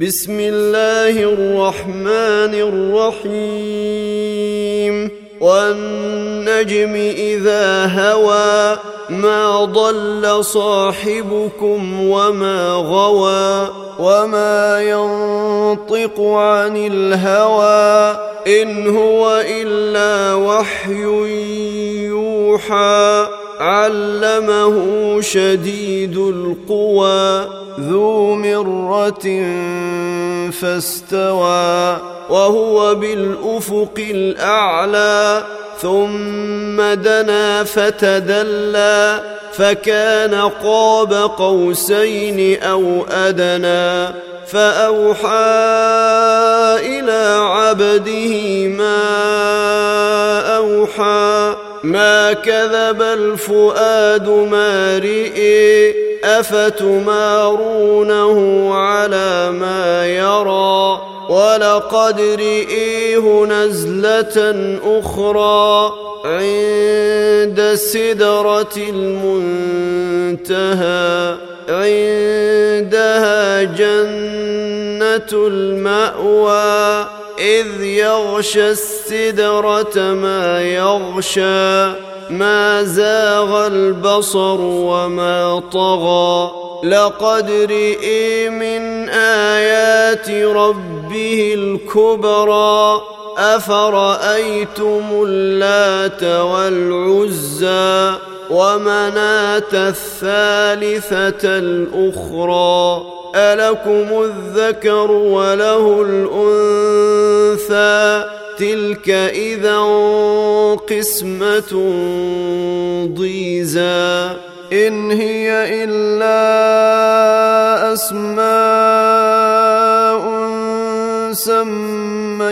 بسم الله الرحمن الرحيم. والنجم إذا هوى ما ضل صاحبكم وما غوى وما ينطق عن الهوى إن هو إلا وحي يوحى. علمه شديد القوى ذو مره فاستوى وهو بالافق الاعلى ثم دنا فتدلى فكان قاب قوسين أو ادنى فاوحى إلى عبده ما اوحى ما كذب الفؤاد ما رئي أفتمارونه على ما يرى؟ ولقد رئيه نزلة أخرى عند سدرة المنتهى عندها جنة المأوى. إذ يغشى السدرة ما يغشى ما زاغ البصر وما طغى. لقد رئي من آيات ربه الكبرى أفرأيتم اللات والعزى؟ ومناة الثالثة الأخرى ألكم الذكر وله الأنثى؟ تلك إذا قسمة ضيزى. إن هي إلا أسماء سميتموها.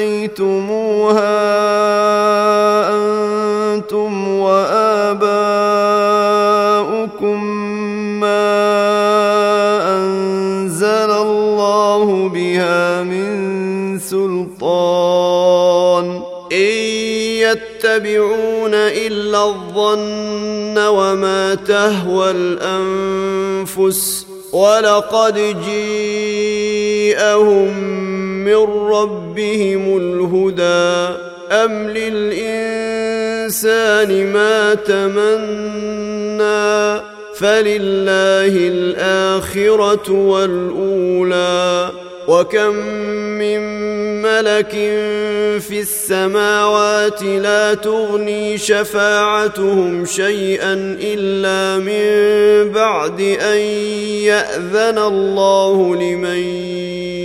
ما انزل الله بها من سلطان ان يتبعون الا الظن وما تهوى الانفس ولقد جيءهم من ربهم الهدى ام للانسان ما تمنى فلله الاخره والاولى وكم من ملك في السماوات لا تغني شفاعتهم شيئا الا من بعد ان ياذن الله لمن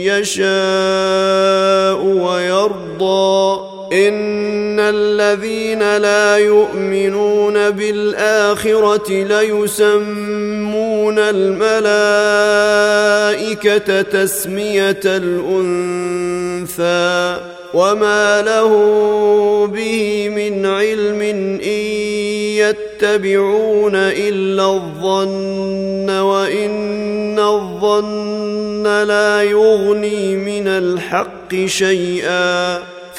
يشاء ويرضى ان الذين لا يؤمنون بالآخرة ليسمون الملائكة تسمية الأنثى وما له به من علم إن يتبعون إلا الظن وإن الظن لا يغني من الحق شيئا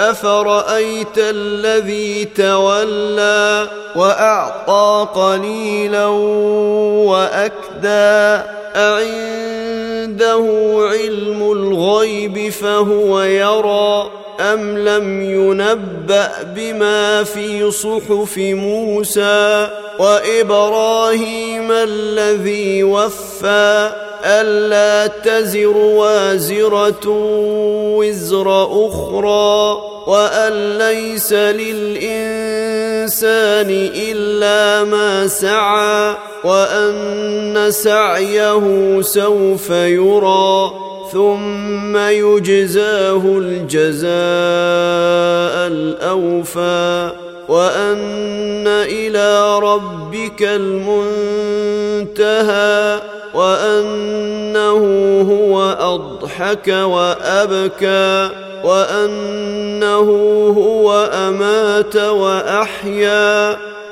أفرأيت الذي تولى وأعطى قليلا وأكدى أعنده علم الغيب فهو يرى أم لم ينبأ بما في صحف موسى وإبراهيم الذي وفى ألا تزر وازرة وزر أخرى وأن ليس للإنسان إلا ما سعى وأن سعيه سوف يرى ثم يجزاه الجزاء الأوفى. وأن إلى ربك المنتهى وأنه هو أضحك وأبكى وأنه هو أمات وأحيا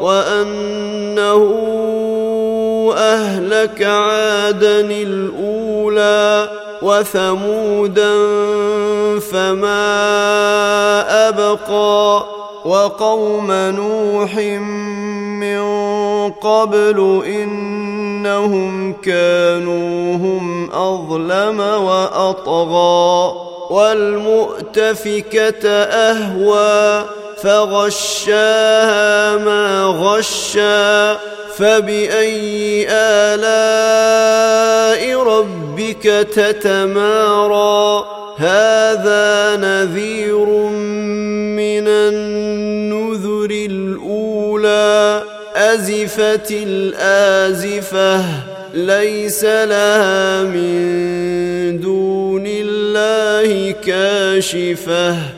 وأنه أهلك عادا الأولى وثمودا فما أبقى وقوم نوح من قبل إنهم كانوا هم أظلم وأطغى والمؤتفكة أهوى فغشاها ما غشى فبأي آلاء ربك تتمارى؟ هذا نذير من النذر الأولى. أزفت الآزفة ليس لها من دون الله كاشفة.